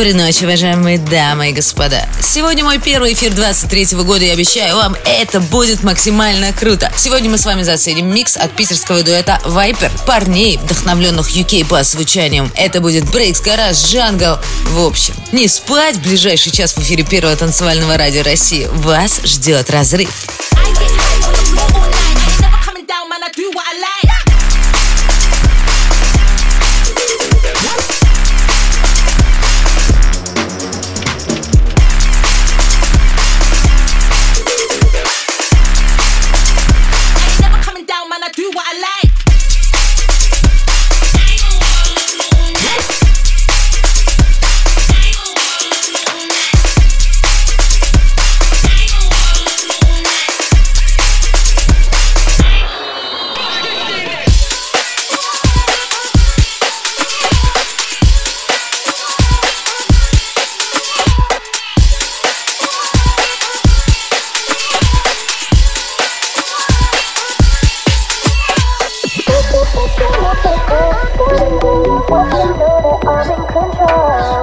Доброй ночи, уважаемые дамы и господа. Сегодня мой первый эфир 23 -го года, и обещаю вам, это будет максимально круто. Сегодня мы с вами заценим микс от питерского дуэта Viper, парней, вдохновленных UK по звучанием. Это будет Брейкс, Гараж, Джангл. В общем, не спать в ближайший час в эфире первого танцевального радио России. Вас ждет разрыв. I'm in control.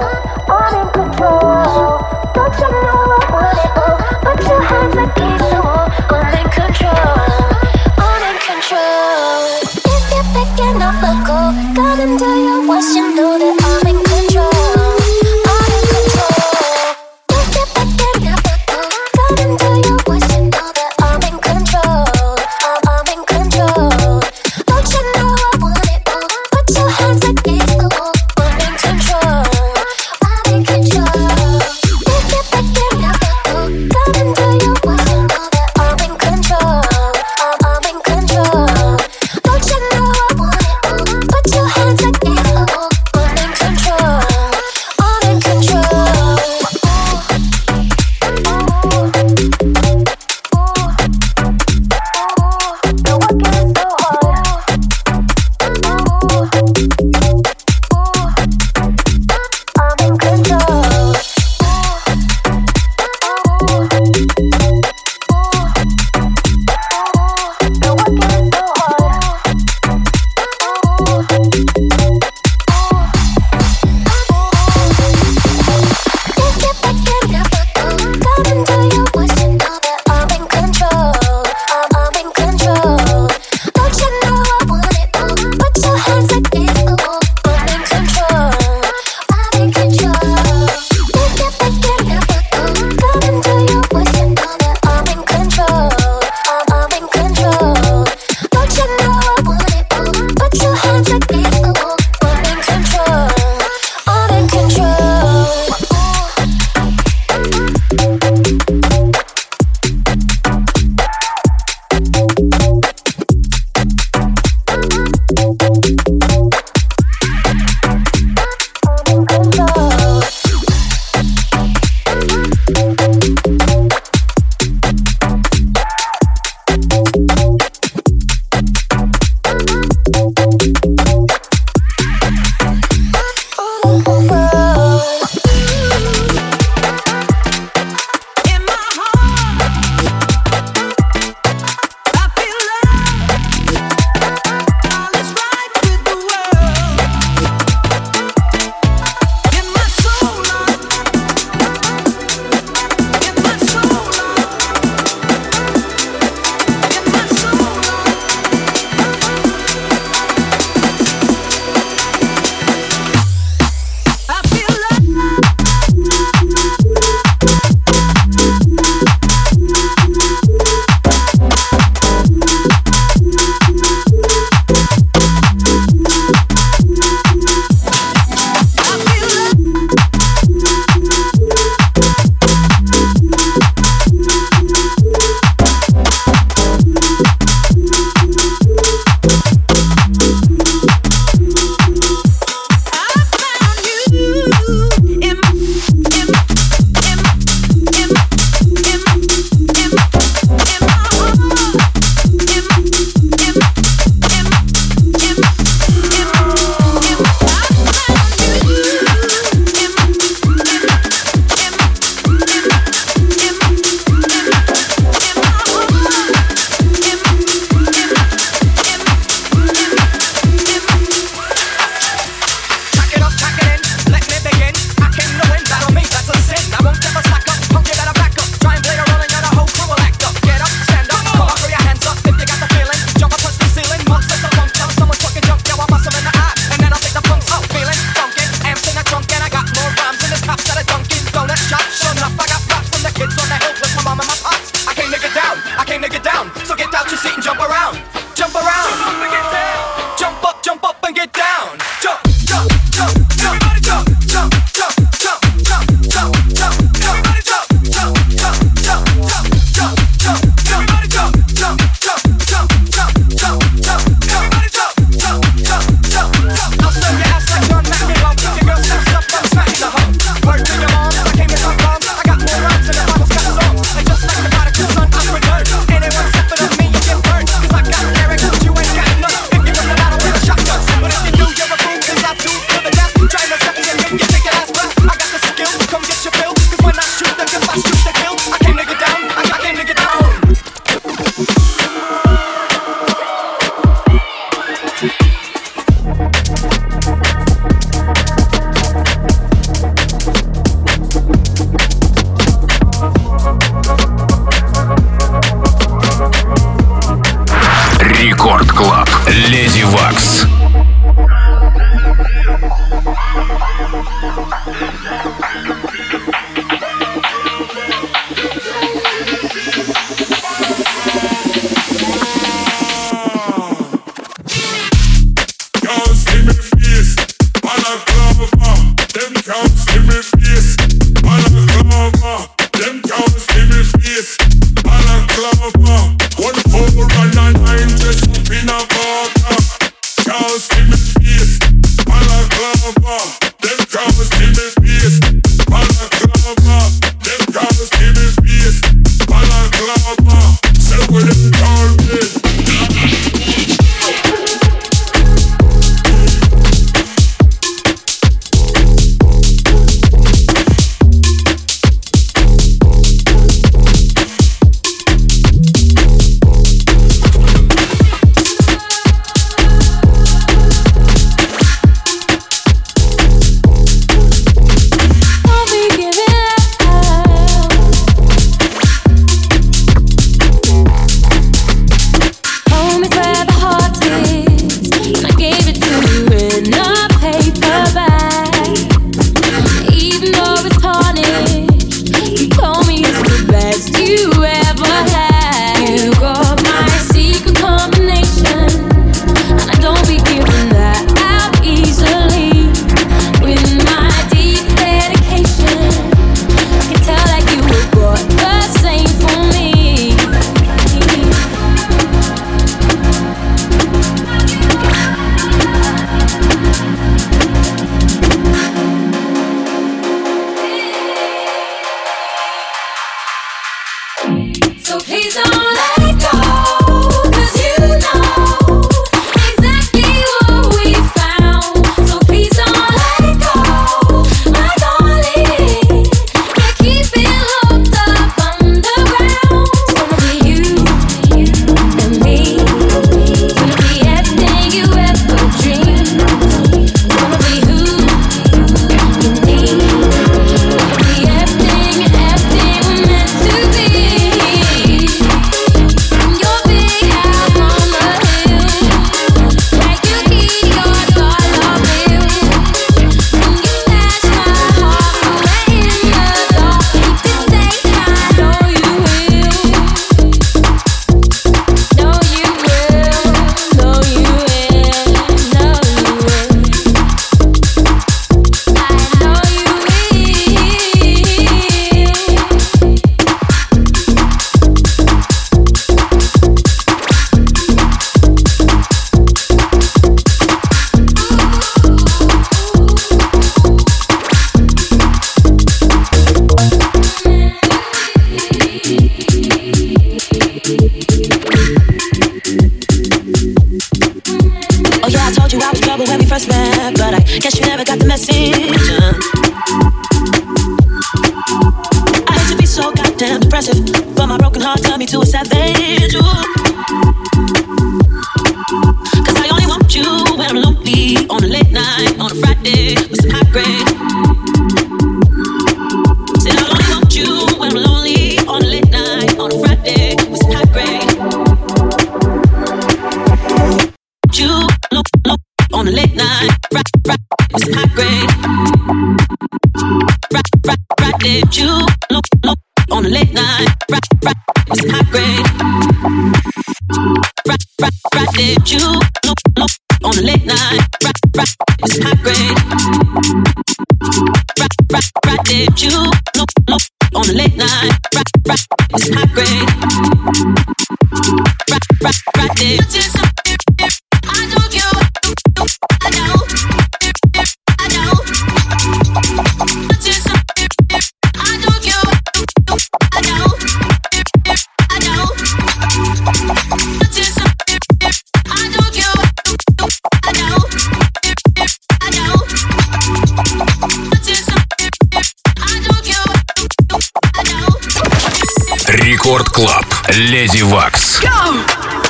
Рекорд Клаб. Леди Вакс.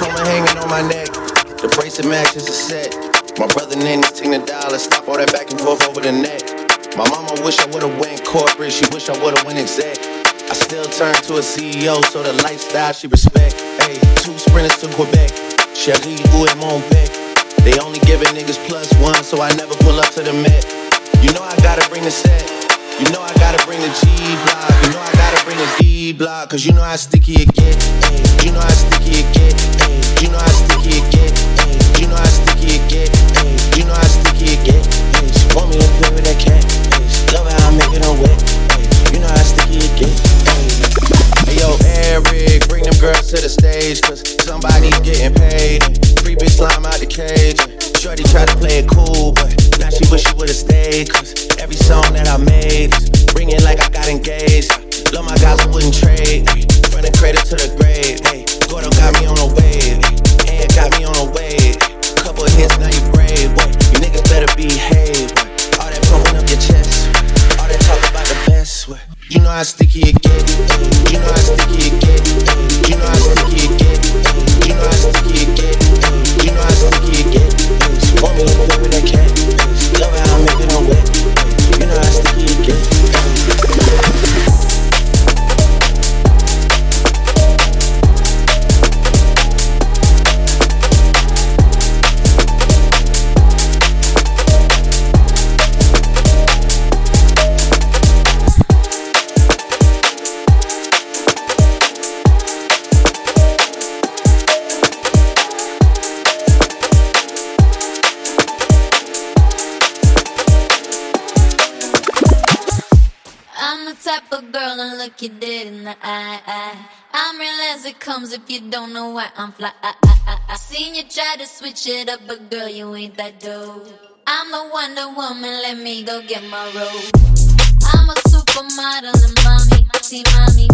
Hanging on my neck. The bracelet matches the set. My brother named is Tina Dollar. Stop all that back and forth over the net. My mama wish I would've went corporate. She wish I would've went exec. I still turn to a CEO, so the lifestyle she respect. Hey, two sprinters to Quebec. Cherie, où est mon bec? They only giving niggas plus one, so I never pull up to the Met. You know I gotta bring the set. You know I gotta bring the G block. You know I gotta bring the D block. Cause you know how sticky it get. Ay. You know how sticky it get. You know how sticky it get. You know how sticky it get. You know how sticky it get. Ay. Me to play with that cat. Love how I make it on wet. You know how sticky it get. Hey yo, Eric, bring them girls to the stage, cause somebody's getting paid. Free bitch slime out the cage. Shorty try to play it cool, but now she wish she would've stayed. Cause every song that I made is ringing like I got engaged. Love my guys, I wouldn't trade. From the cradle to the grave. Hey, Gordo got me on a wave. And got me on a wave. Couple hits, now you brave. Boy, you niggas better behave. Boy. All that pumping up your chest. All that talk about the best. Boy. You know how sticky it get. You know how sticky it get. You know how sticky it get. You know how sticky it get. You know how sticky it get. I'm fly. I, I, I, I seen you try to switch it up, but girl, you ain't that dope. I'm the Wonder Woman, let me go get my robe. I'm a supermodel and mommy, see mommy.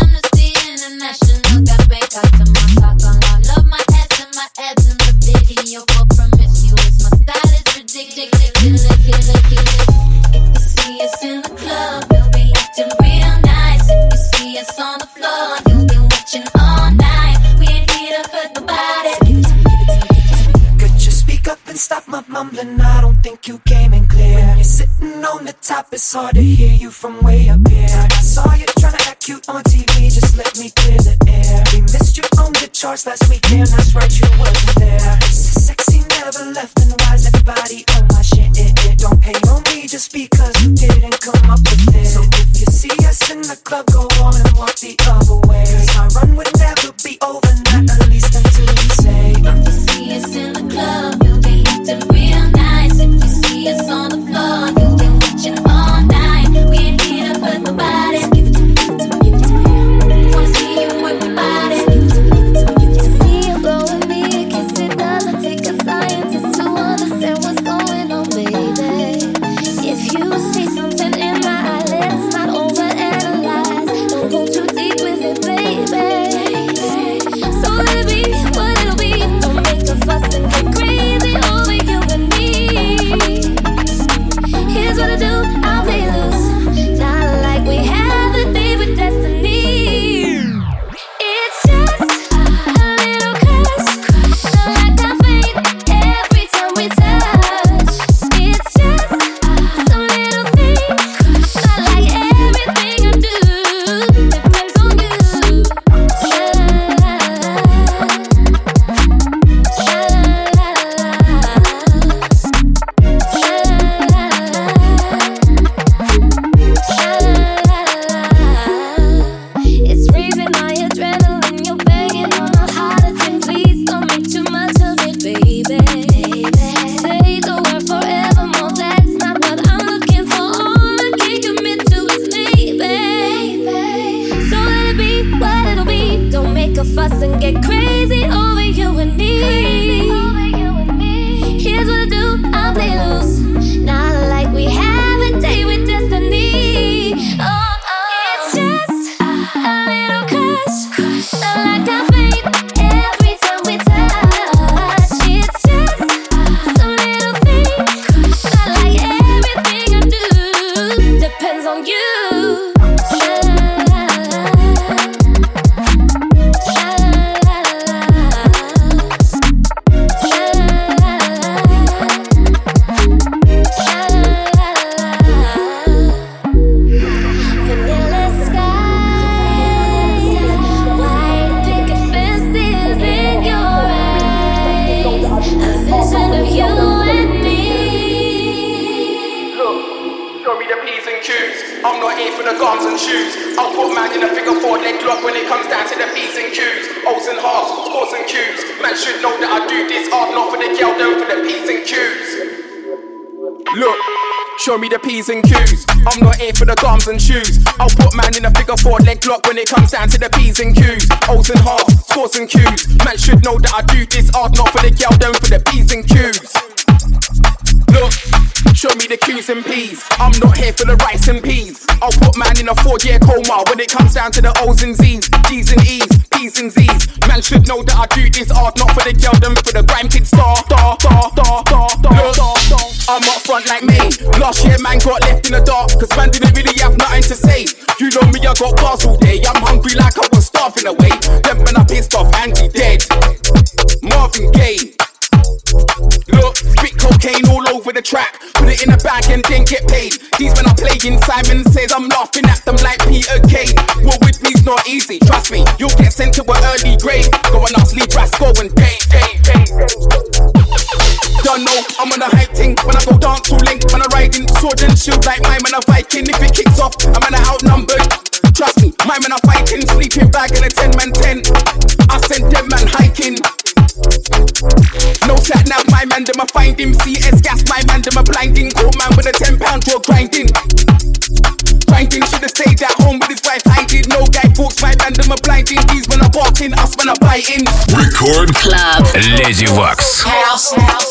Amnesty International got Bangkok to my cock on. Love my ass and my abs in the video for promiscuous. My style is ridiculous. If you see us in the club, we'll be acting real nice. If you see us on the floor, you'll be watching all night. Stop my mumbling? I don't think you came in clear. When you're sitting on the top, it's hard to hear you from way up here. I saw you trying to act cute on TV, just let me clear the air. We missed you on the charts last weekend, that's right, you wasn't there. Sexy never left, and why's everybody on my shit? It, it don't hate on me just because you didn't come up with it. So if you see us in the club, go on and walk the other way. 'Cause run would never be over, not at least until you say. If you see us in the club, we'll be acting real nice. If you see us on the floor, and shoes. I'll put man in a figure four leg lock when it comes down to the P's and Q's. O's and halves, scores and Q's. Man should know that I do this art not for the girl, though for the P's and Q's. Look, show me the Q's and P's. I'm not here for the rice and peas. I'll put man in a four-year coma when it comes down to the O's and Z's, G's and E's, P's and Z's. Man should know that I do this art not for the girl, them for the grime kid star, star, star, star, star, star, star. I'm up front like me. Last year man got left in the dark, cause man didn't really have nothing to say. You know me, I got bars all day. I'm hungry like I was starving away. Them man I pissed off, Andy dead. Marvin Gaye. Look, spit cocaine all over the track. Put it in a bag and then get paid. These men are playing. Simon says I'm laughing at them like Peter Kay. Well, with me's not easy. Trust me, you'll get sent to an early grave. Go and ask Lee Brasco and Dave. Don't know, I'm on a hype thing. When I go dance to link, when I ride in sword and shield like my man a Viking. If it kicks off, I'm an outnumbered. Trust me, my man are fighting, sleeping bag in a 10 man tent. I sent them man hiking. No chat now, my man, them a find him. CS gas, my man, them a blinding. Old man with a 10 pound draw grinding. Grinding, should have stayed at home with his wife hiding. No guy talks, my man, them a blinding. These when I'm barking, us when I'm biting. Record Club Lady Waks. House. House.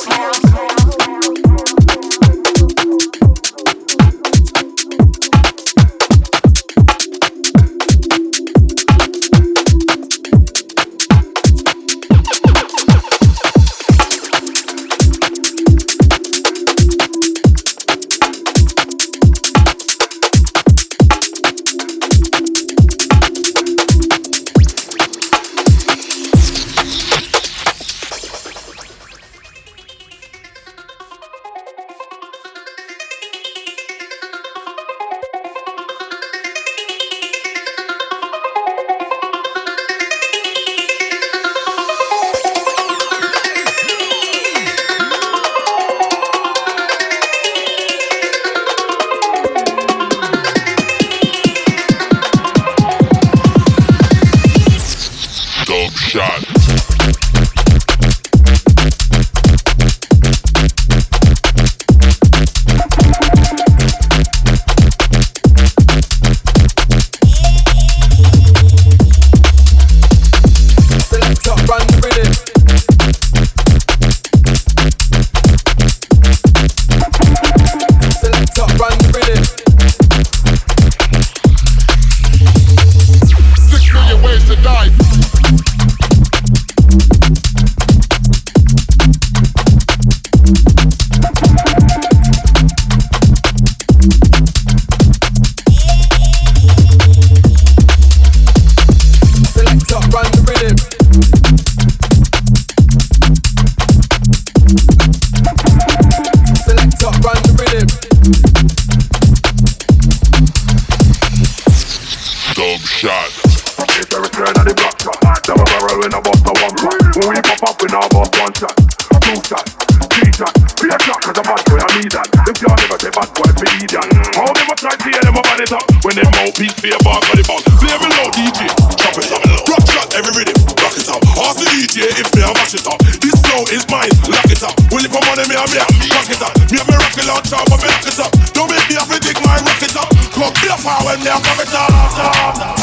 When them mouthpiece fear bark on the box. Play me low, DJ. Chop it up. Rock shot, every rhythm. Rock it up. Ask the DJ if me I mash it up. This flow is mine. Lock it up. Will you put money me and me? Rock it up. Me and me rock it launcher, but me lock it up. Don't make me have to dig my rocket up. Come be a fire when me a cock it up.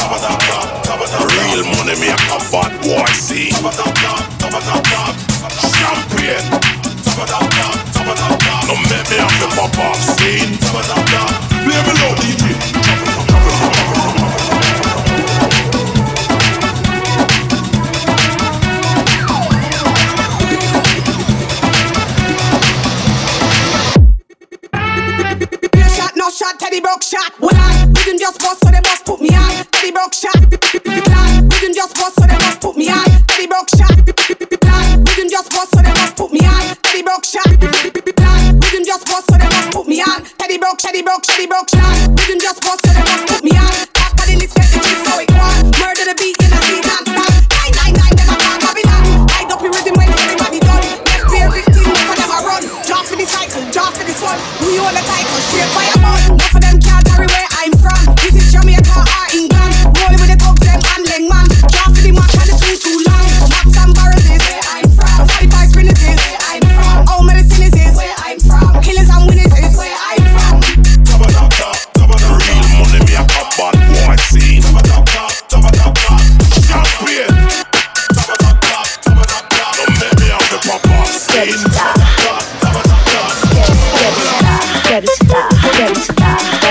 It it it. Real money me a a bad boy see. Top it up, top, top it up, top. Champion. Top it up, top, top it up, top. No make me have to pop off scene.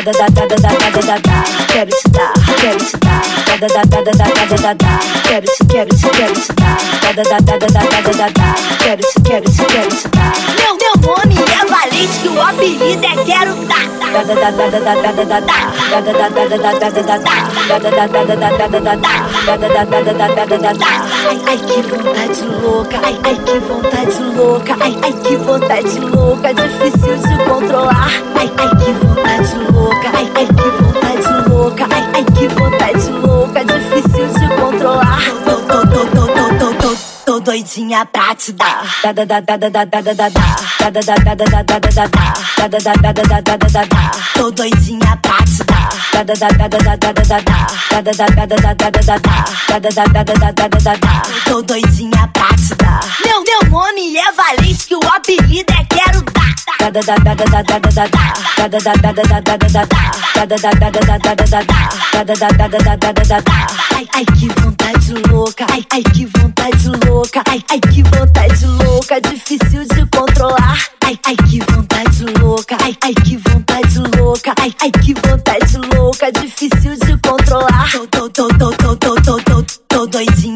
Da da da da da da da da quero te dar, quero te dar, da da da da da da da da quero te, quero te, quero te dar, da da da da da da da da da quero te, quero te, quero te dar diz que o apelido é Quero Tá. Ai, ai, que vontade louca. Ai, ai, que vontade louca. Ai, ai, que vontade louca. Difícil de controlar. Ai, ai, que vontade louca. Ai, ai, que vontade louca. Ai, ai, que vontade louca. Difícil de controlar doidinha pra te dar. Tô doidinha pra te dar. Tô doidinha pra te dar. Meu, meu nome é Valente, que o apelido é Quero Dar ai, ai, que vontade louca, ai, ai, que vontade louca, ai, ai, que vontade louca, difícil de controlar, ai, ai, que vontade louca, ai, ai, que vontade louca, ai, ai, que vontade louca, difícil de controlar, tô, tô, tô, tô, tô, tô, tô, tô, tô doidinha.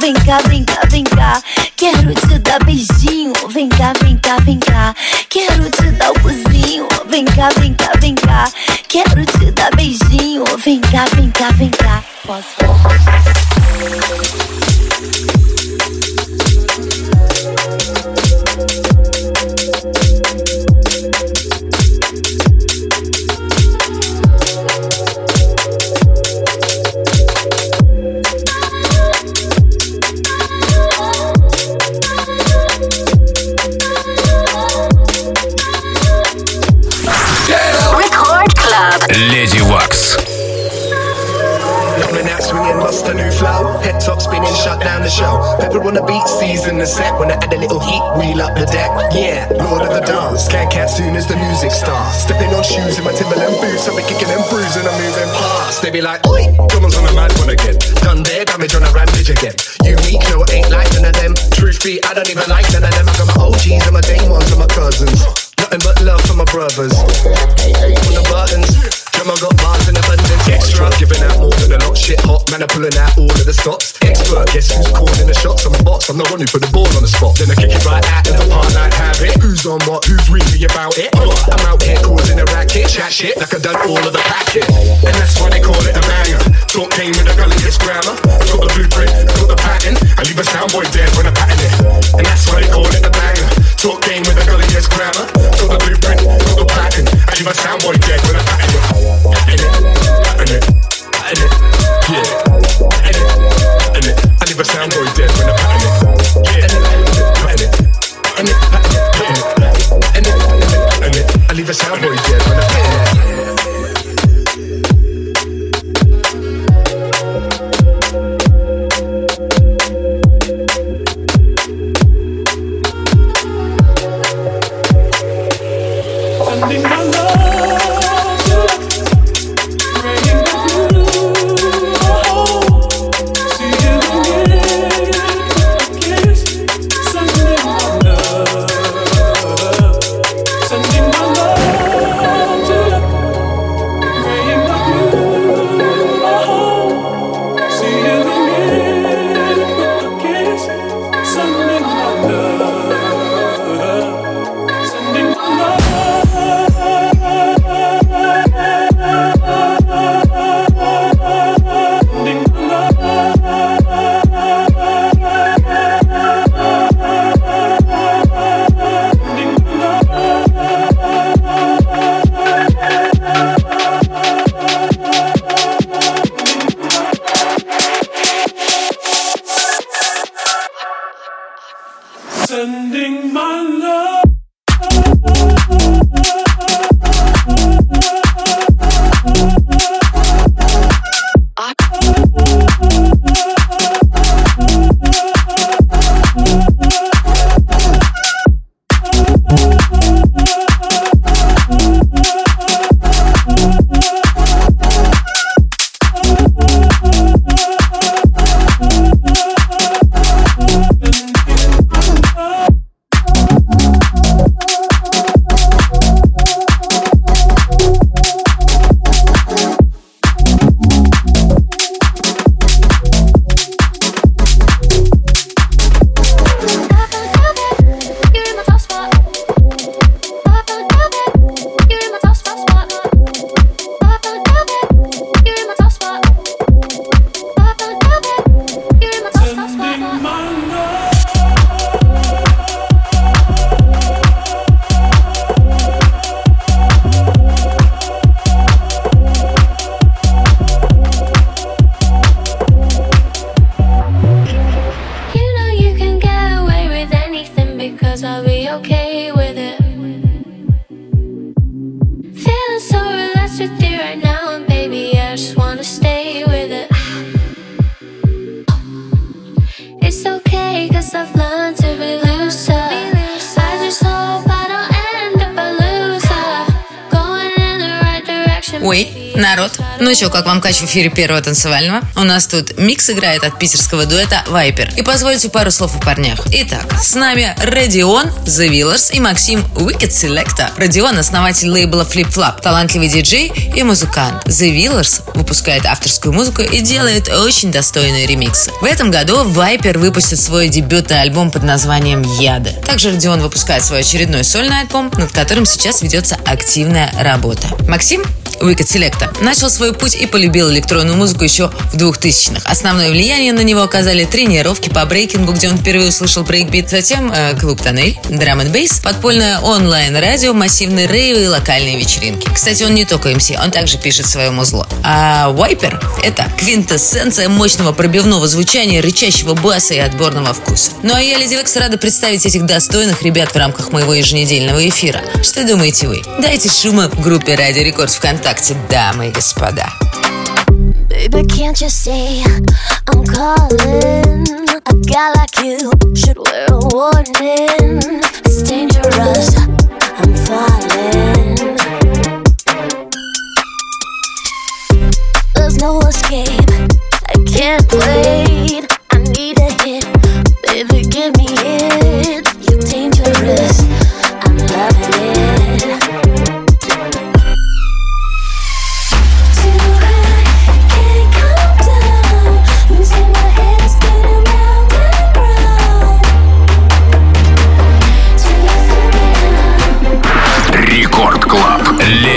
Vem cá, vem cá, vem cá. Quero te dar beijinho. Vem cá, vem cá, vem cá. Quero te dar o cozinho. Vem cá, vem cá, vem cá. Quero te dar beijinho. Vem cá, vem cá, vem cá. Posso? Show. On the beat, season the set. When I add a little heat, wheel up the deck. Yeah, Lord of the dance. Can't catch soon as the music starts. Stepping on shoes in my Timberland boots. I'll be kicking and bruising, I'm moving past. They be like, Oi, come on, a mad one again. Done their damage on a rampage again. Unique, no, ain't like none of them. Truth be, I don't even like none of them. I got my OGs and my day ones and my cousins. Nothing but love for my brothers. On the buttons. Drum, I got bars in abundance. Extra, giving out more than a lot. Shit hot, man, I'm pulling out all of the stops. Expert, guess who's calling the shots? I'm a boss, I'm the one who put the ball on the spot. Then I kick it right out of the park like habit. Who's on what? Who's really about it? I'm out here causing a racket, chat shit like I done all of the packing. And that's why they call it a banger. Talk game with a gulliest grammar. I got the blueprint, I got the pattern. I leave a soundboy dead when I pattern it. And that's why they call it a banger. Talk game with a gulliest grammar. Got the blueprint, got the pattern. I leave a soundboy dead when I pattern it. Что, как вам кач в эфире первого танцевального? У нас тут микс играет от питерского дуэта Вайпер. И позвольте пару слов о парнях. Итак, с нами Родион, The Wheelers и Максим Wicked Selector. Родион – основатель лейбла Flip Flop, талантливый диджей и музыкант. The Wheelers выпускает авторскую музыку и делает очень достойные ремиксы. В этом году Вайпер выпустит свой дебютный альбом под названием «Яды». Также Родион выпускает свой очередной сольный альбом, над которым сейчас ведется активная работа. Максим Wicked Selector начал свой путь и полюбил электронную музыку еще в 2000-х. Основное влияние на него оказали тренировки по брейкингу, где он впервые услышал брейкбит, затем э, клуб Тоннель, драм н бейс, подпольное онлайн-радио, массивные рейвы и локальные вечеринки. Кстати, он не только МС, он также пишет свое музло. А Вайпер — это квинтэссенция мощного пробивного звучания, рычащего баса и отборного вкуса. Ну а я, Леди Векс, рада представить этих достойных ребят в рамках моего еженедельного эфира. Что думаете вы? Дайте шума в группе Радио Рекорд ВКонтакте, дамы и господа. Baby, can't you see I'm calling? A guy like you should wear a warning. It's dangerous. I'm falling. There's no escape. I can't wait. I need a hit. Baby, give me it. You're dangerous.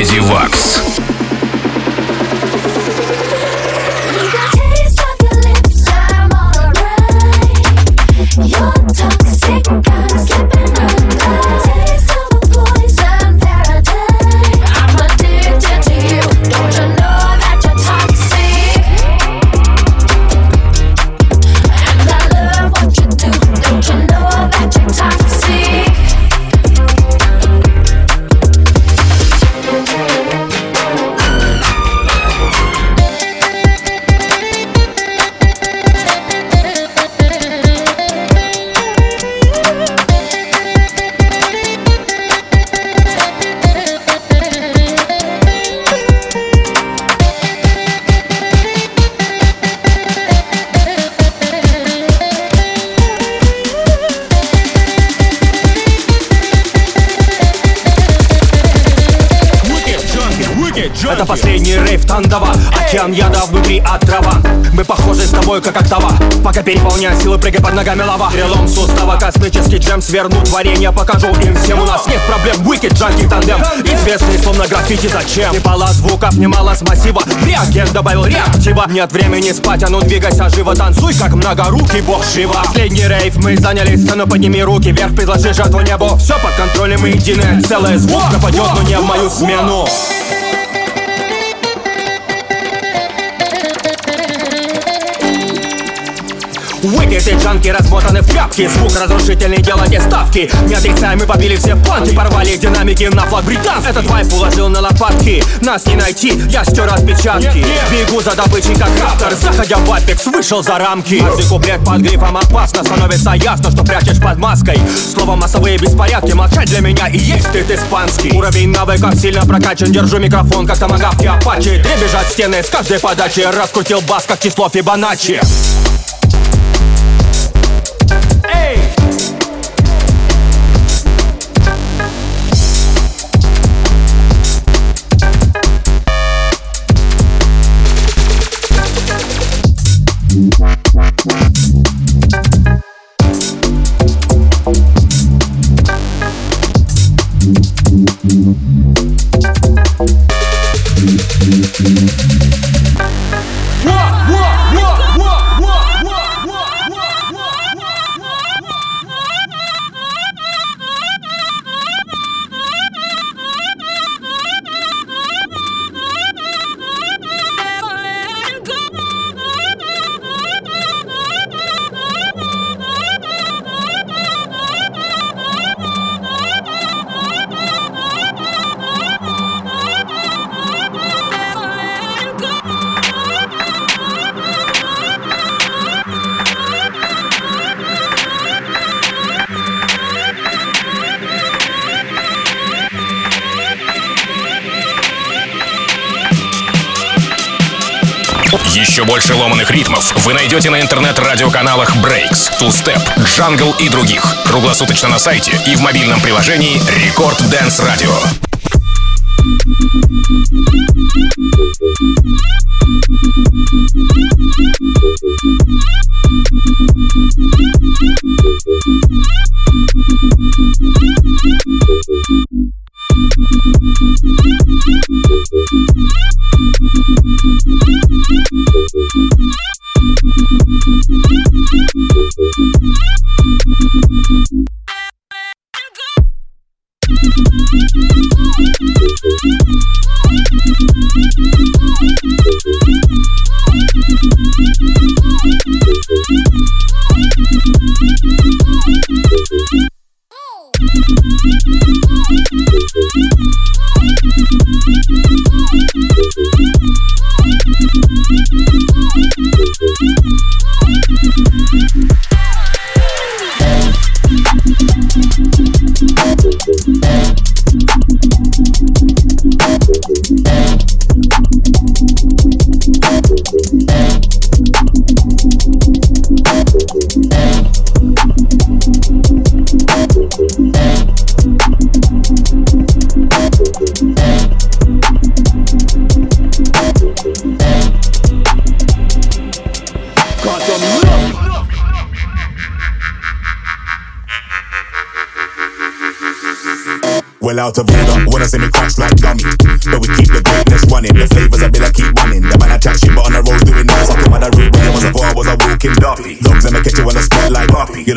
Дивак. Последний рейв Тандава. Океан яда внутри отрава Мы похожи с тобой как октава. Пока переполняя силы, прыгай под ногами лава. Перелом сустава, космический джем Сверну творение, покажу им всем. У нас нет проблем, Wicked Junkie тандем. Известный словно граффити зачем? Немало звуков, немало с массива. Реагент добавил реактива. Нет времени спать, а ну двигайся живо Танцуй, как многорукий бог Шива. Последний рейв, мы заняли сцену Подними руки вверх, предложи жертву небу. Все под контролем, мы единое целое Звук нападет, но не в мою смену Wicked и джанки размотаны в тряпки Звук разрушительный, делайте ставки. Не отрицаем, мы побили все планки. Порвали динамики на флаг британцев. Этот вайп уложил на лопатки. Нас не найти, я стер отпечатки. Бегу за добычей, как раптор Заходя в апекс, вышел за рамки. Каждый куплет под грифом опасно. Становится ясно, что прячешь под маской. Слово массовые беспорядки. Молчать для меня и есть стыд испанский. Уровень навыков сильно прокачан. Держу микрофон, как томагавки апачи Дребезжат стены с каждой подачи? Раскрутил бас, как число Фибоначчи Hey. музыкальных ритмов вы найдете на интернет-радиоканалах Breaks, Two Step, Jungle и других. Круглосуточно на сайте и в мобильном приложении Рекорд Dance Radio. out of order. Wanna see me crash like dummy. But we keep the greatness running. The flavors of like keep running. The man I chat shit, but on the roads doing noise. I come on the road, but it was a four, was a walking duppy. Dogs and the catch you on the like puppy. You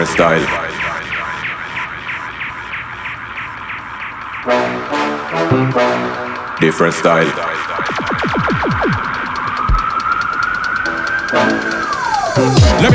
Different style. Different style.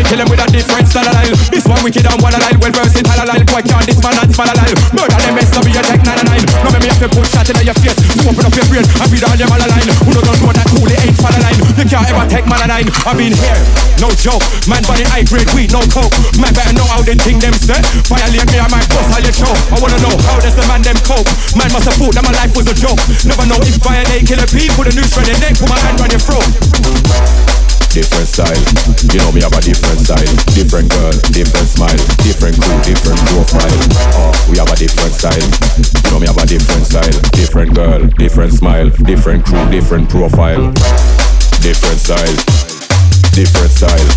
Kill him with a different style of line. This one wicked and one line, well versatile line. Boy can't this man and smile line. Murder them best, be a tech nine nine. No me have to put shot in your face. You open up your brain and read all your man line. Who don't know that cool it ain't fall line. You can't ever take man line. I been here, no joke. Man body high grade weed, no coke. Man better know how they think them set. Violate me, I might bust all your choke. I wanna know how does the man them cope. Man must have thought that my life was a joke. Never know if violate Killa P, put a noose round your neck, put my hand on your throat. Different style. You know me have a different style, different girl, different smile, different crew, different profile. Oh, we have a different style. You know me have a different style, different girl, different smile, different crew, different profile. Different style, different style,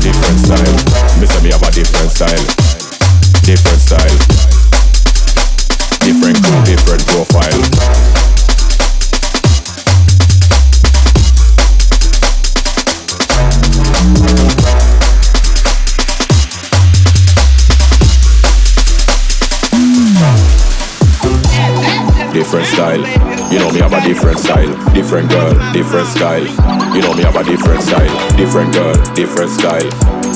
different style. Say me have a different style, different style, different crew, different profile. Different style. You know me have a different style, different girl, different style. You know me have a different style, different girl, different style.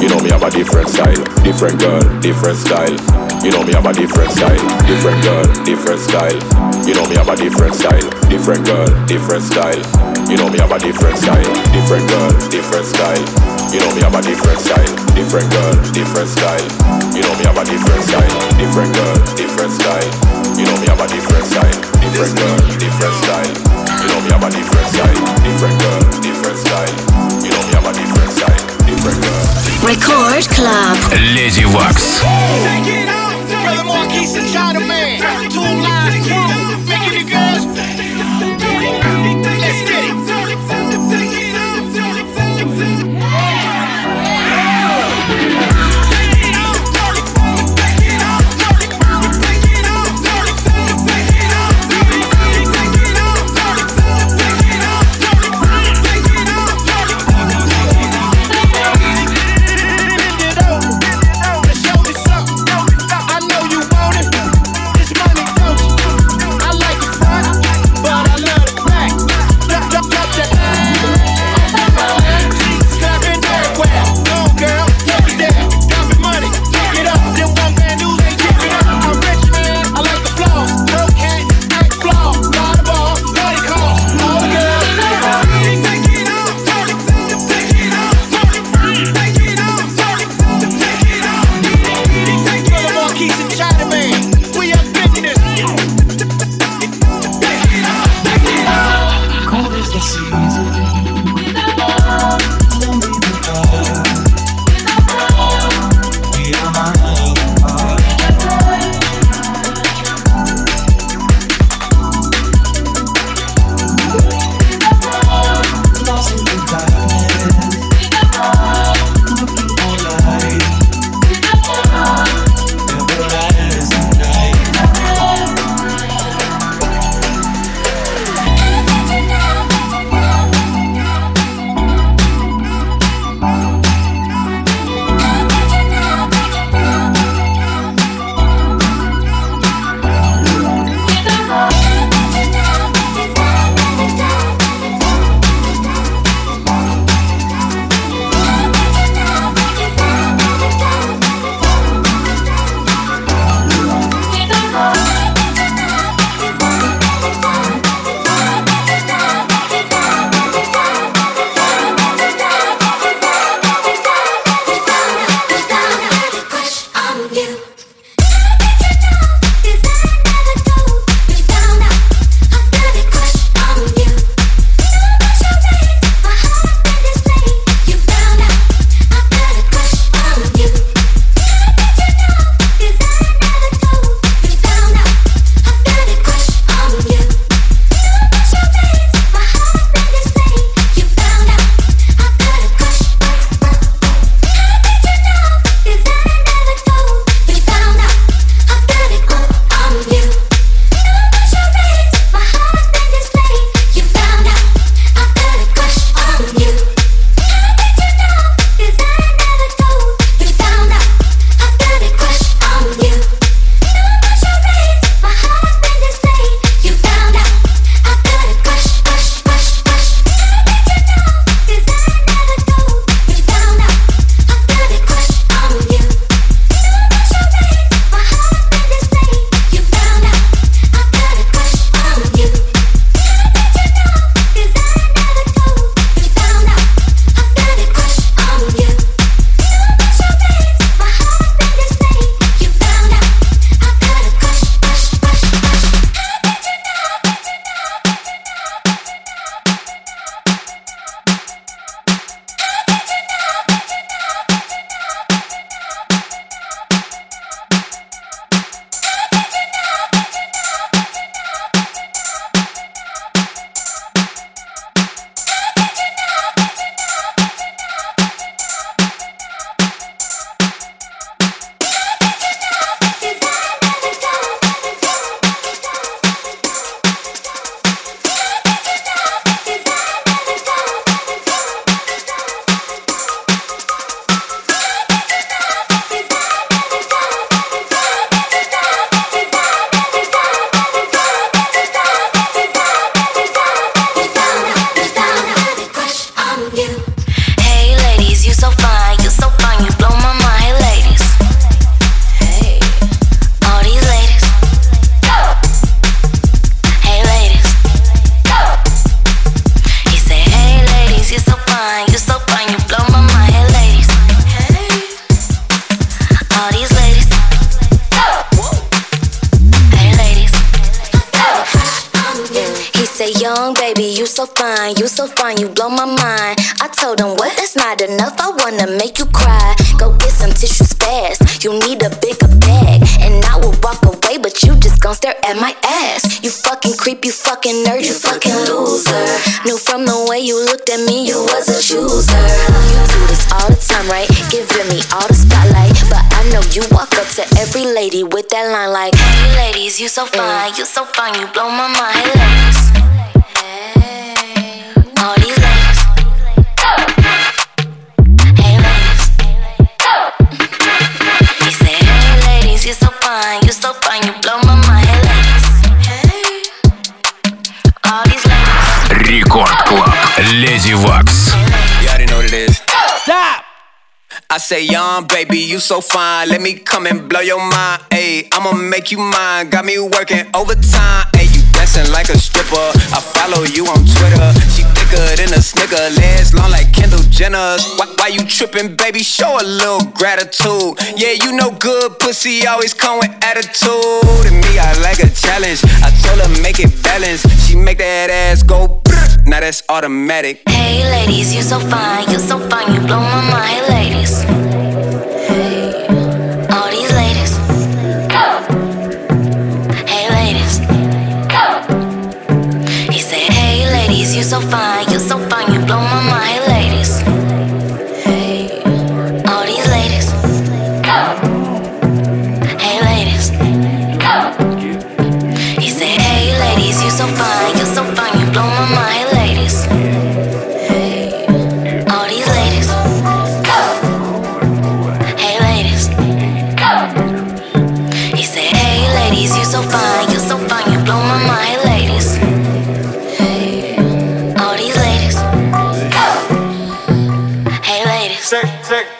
You know me have a different style, different girl, different style. You know me have a different style, different girl, different style. You know me have a different style, different girl, different style. You know me have a different style, different girl, different style. You know me have a different style, different girl, different style. You know me have a different style, different girl, different style. You know me have a different style, different girl, different style. You know me have a different style, different girl, different style. You know me have a different style, different girl. Record Club. Lady Waks. Brother Marquise and China Man. Two lines, crew, making the girls. Let's get it. Make you cry. Go get some tissues fast. You need a bigger bag. And I will walk away, but you just gon' stare at my ass. You fucking creep, you fucking nerd, you fucking loser. Knew from the way you looked at me, you was a chooser. You do this all the time, right? Giving me all the spotlight. But I know you walk up to every lady with that line like, Hey ladies, you so fine, you so fine, you blow my mind. Hey ladies. All these ladies. you so fine, you blow my mind. Hey ladies. All these ladies. Рекорд Клаб. Леди Вакс. You already know what it is. Stop! I say, young baby, you so fine. Let me come and blow your mind. Ayy, I'ma make you mine. Got me working overtime. Ayy, you dancing like a stripper. I follow you on Twitter. She thicker than a snicker. Legs long like Kendall Jenner's. Why, why you tripping, baby? Show a little gratitude. Yeah, you know good pussy always come with attitude. And me, I like a challenge. I told her make it balance. She make that ass go. brr. Now that's automatic. Hey ladies, you so fine, you so fine, you blow my mind. Hey ladies. So fine, you're so fine, you blow my mind.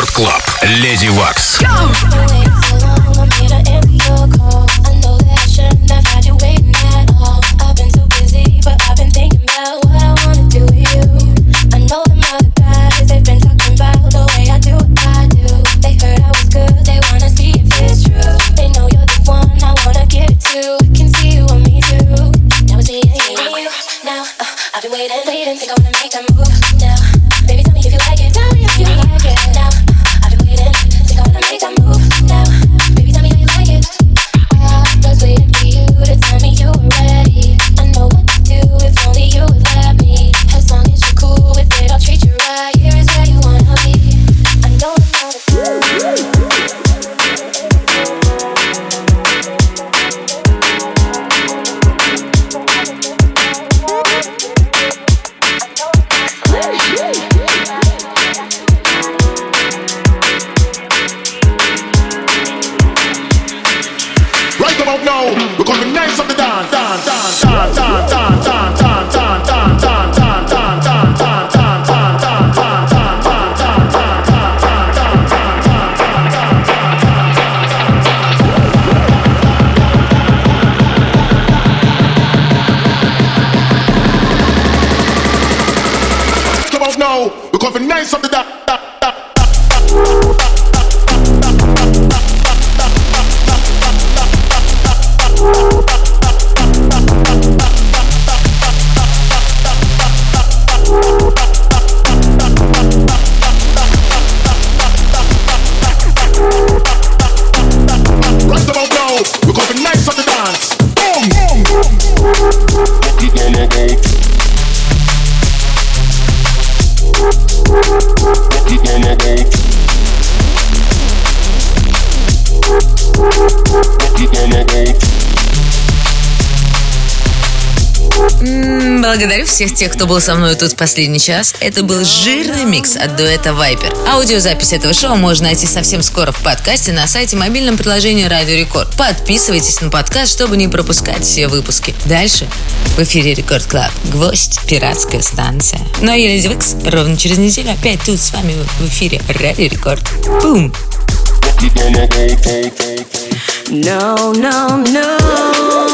Рекорд Клаб. Леди Вакс. I've now. We the nice up the that. Благодарю всех тех, кто был со мной тут в последний час. Это был жирный микс от дуэта Вайпер. Аудиозапись этого шоу можно найти совсем скоро в подкасте на сайте мобильном приложении Радио Рекорд. Подписывайтесь на подкаст, чтобы не пропускать все выпуски. Дальше в эфире Рекорд Клаб. Гвоздь, пиратская станция. Ну а я Леди Викс ровно через неделю опять тут с вами в эфире Радио Рекорд. Бум! No, no, no.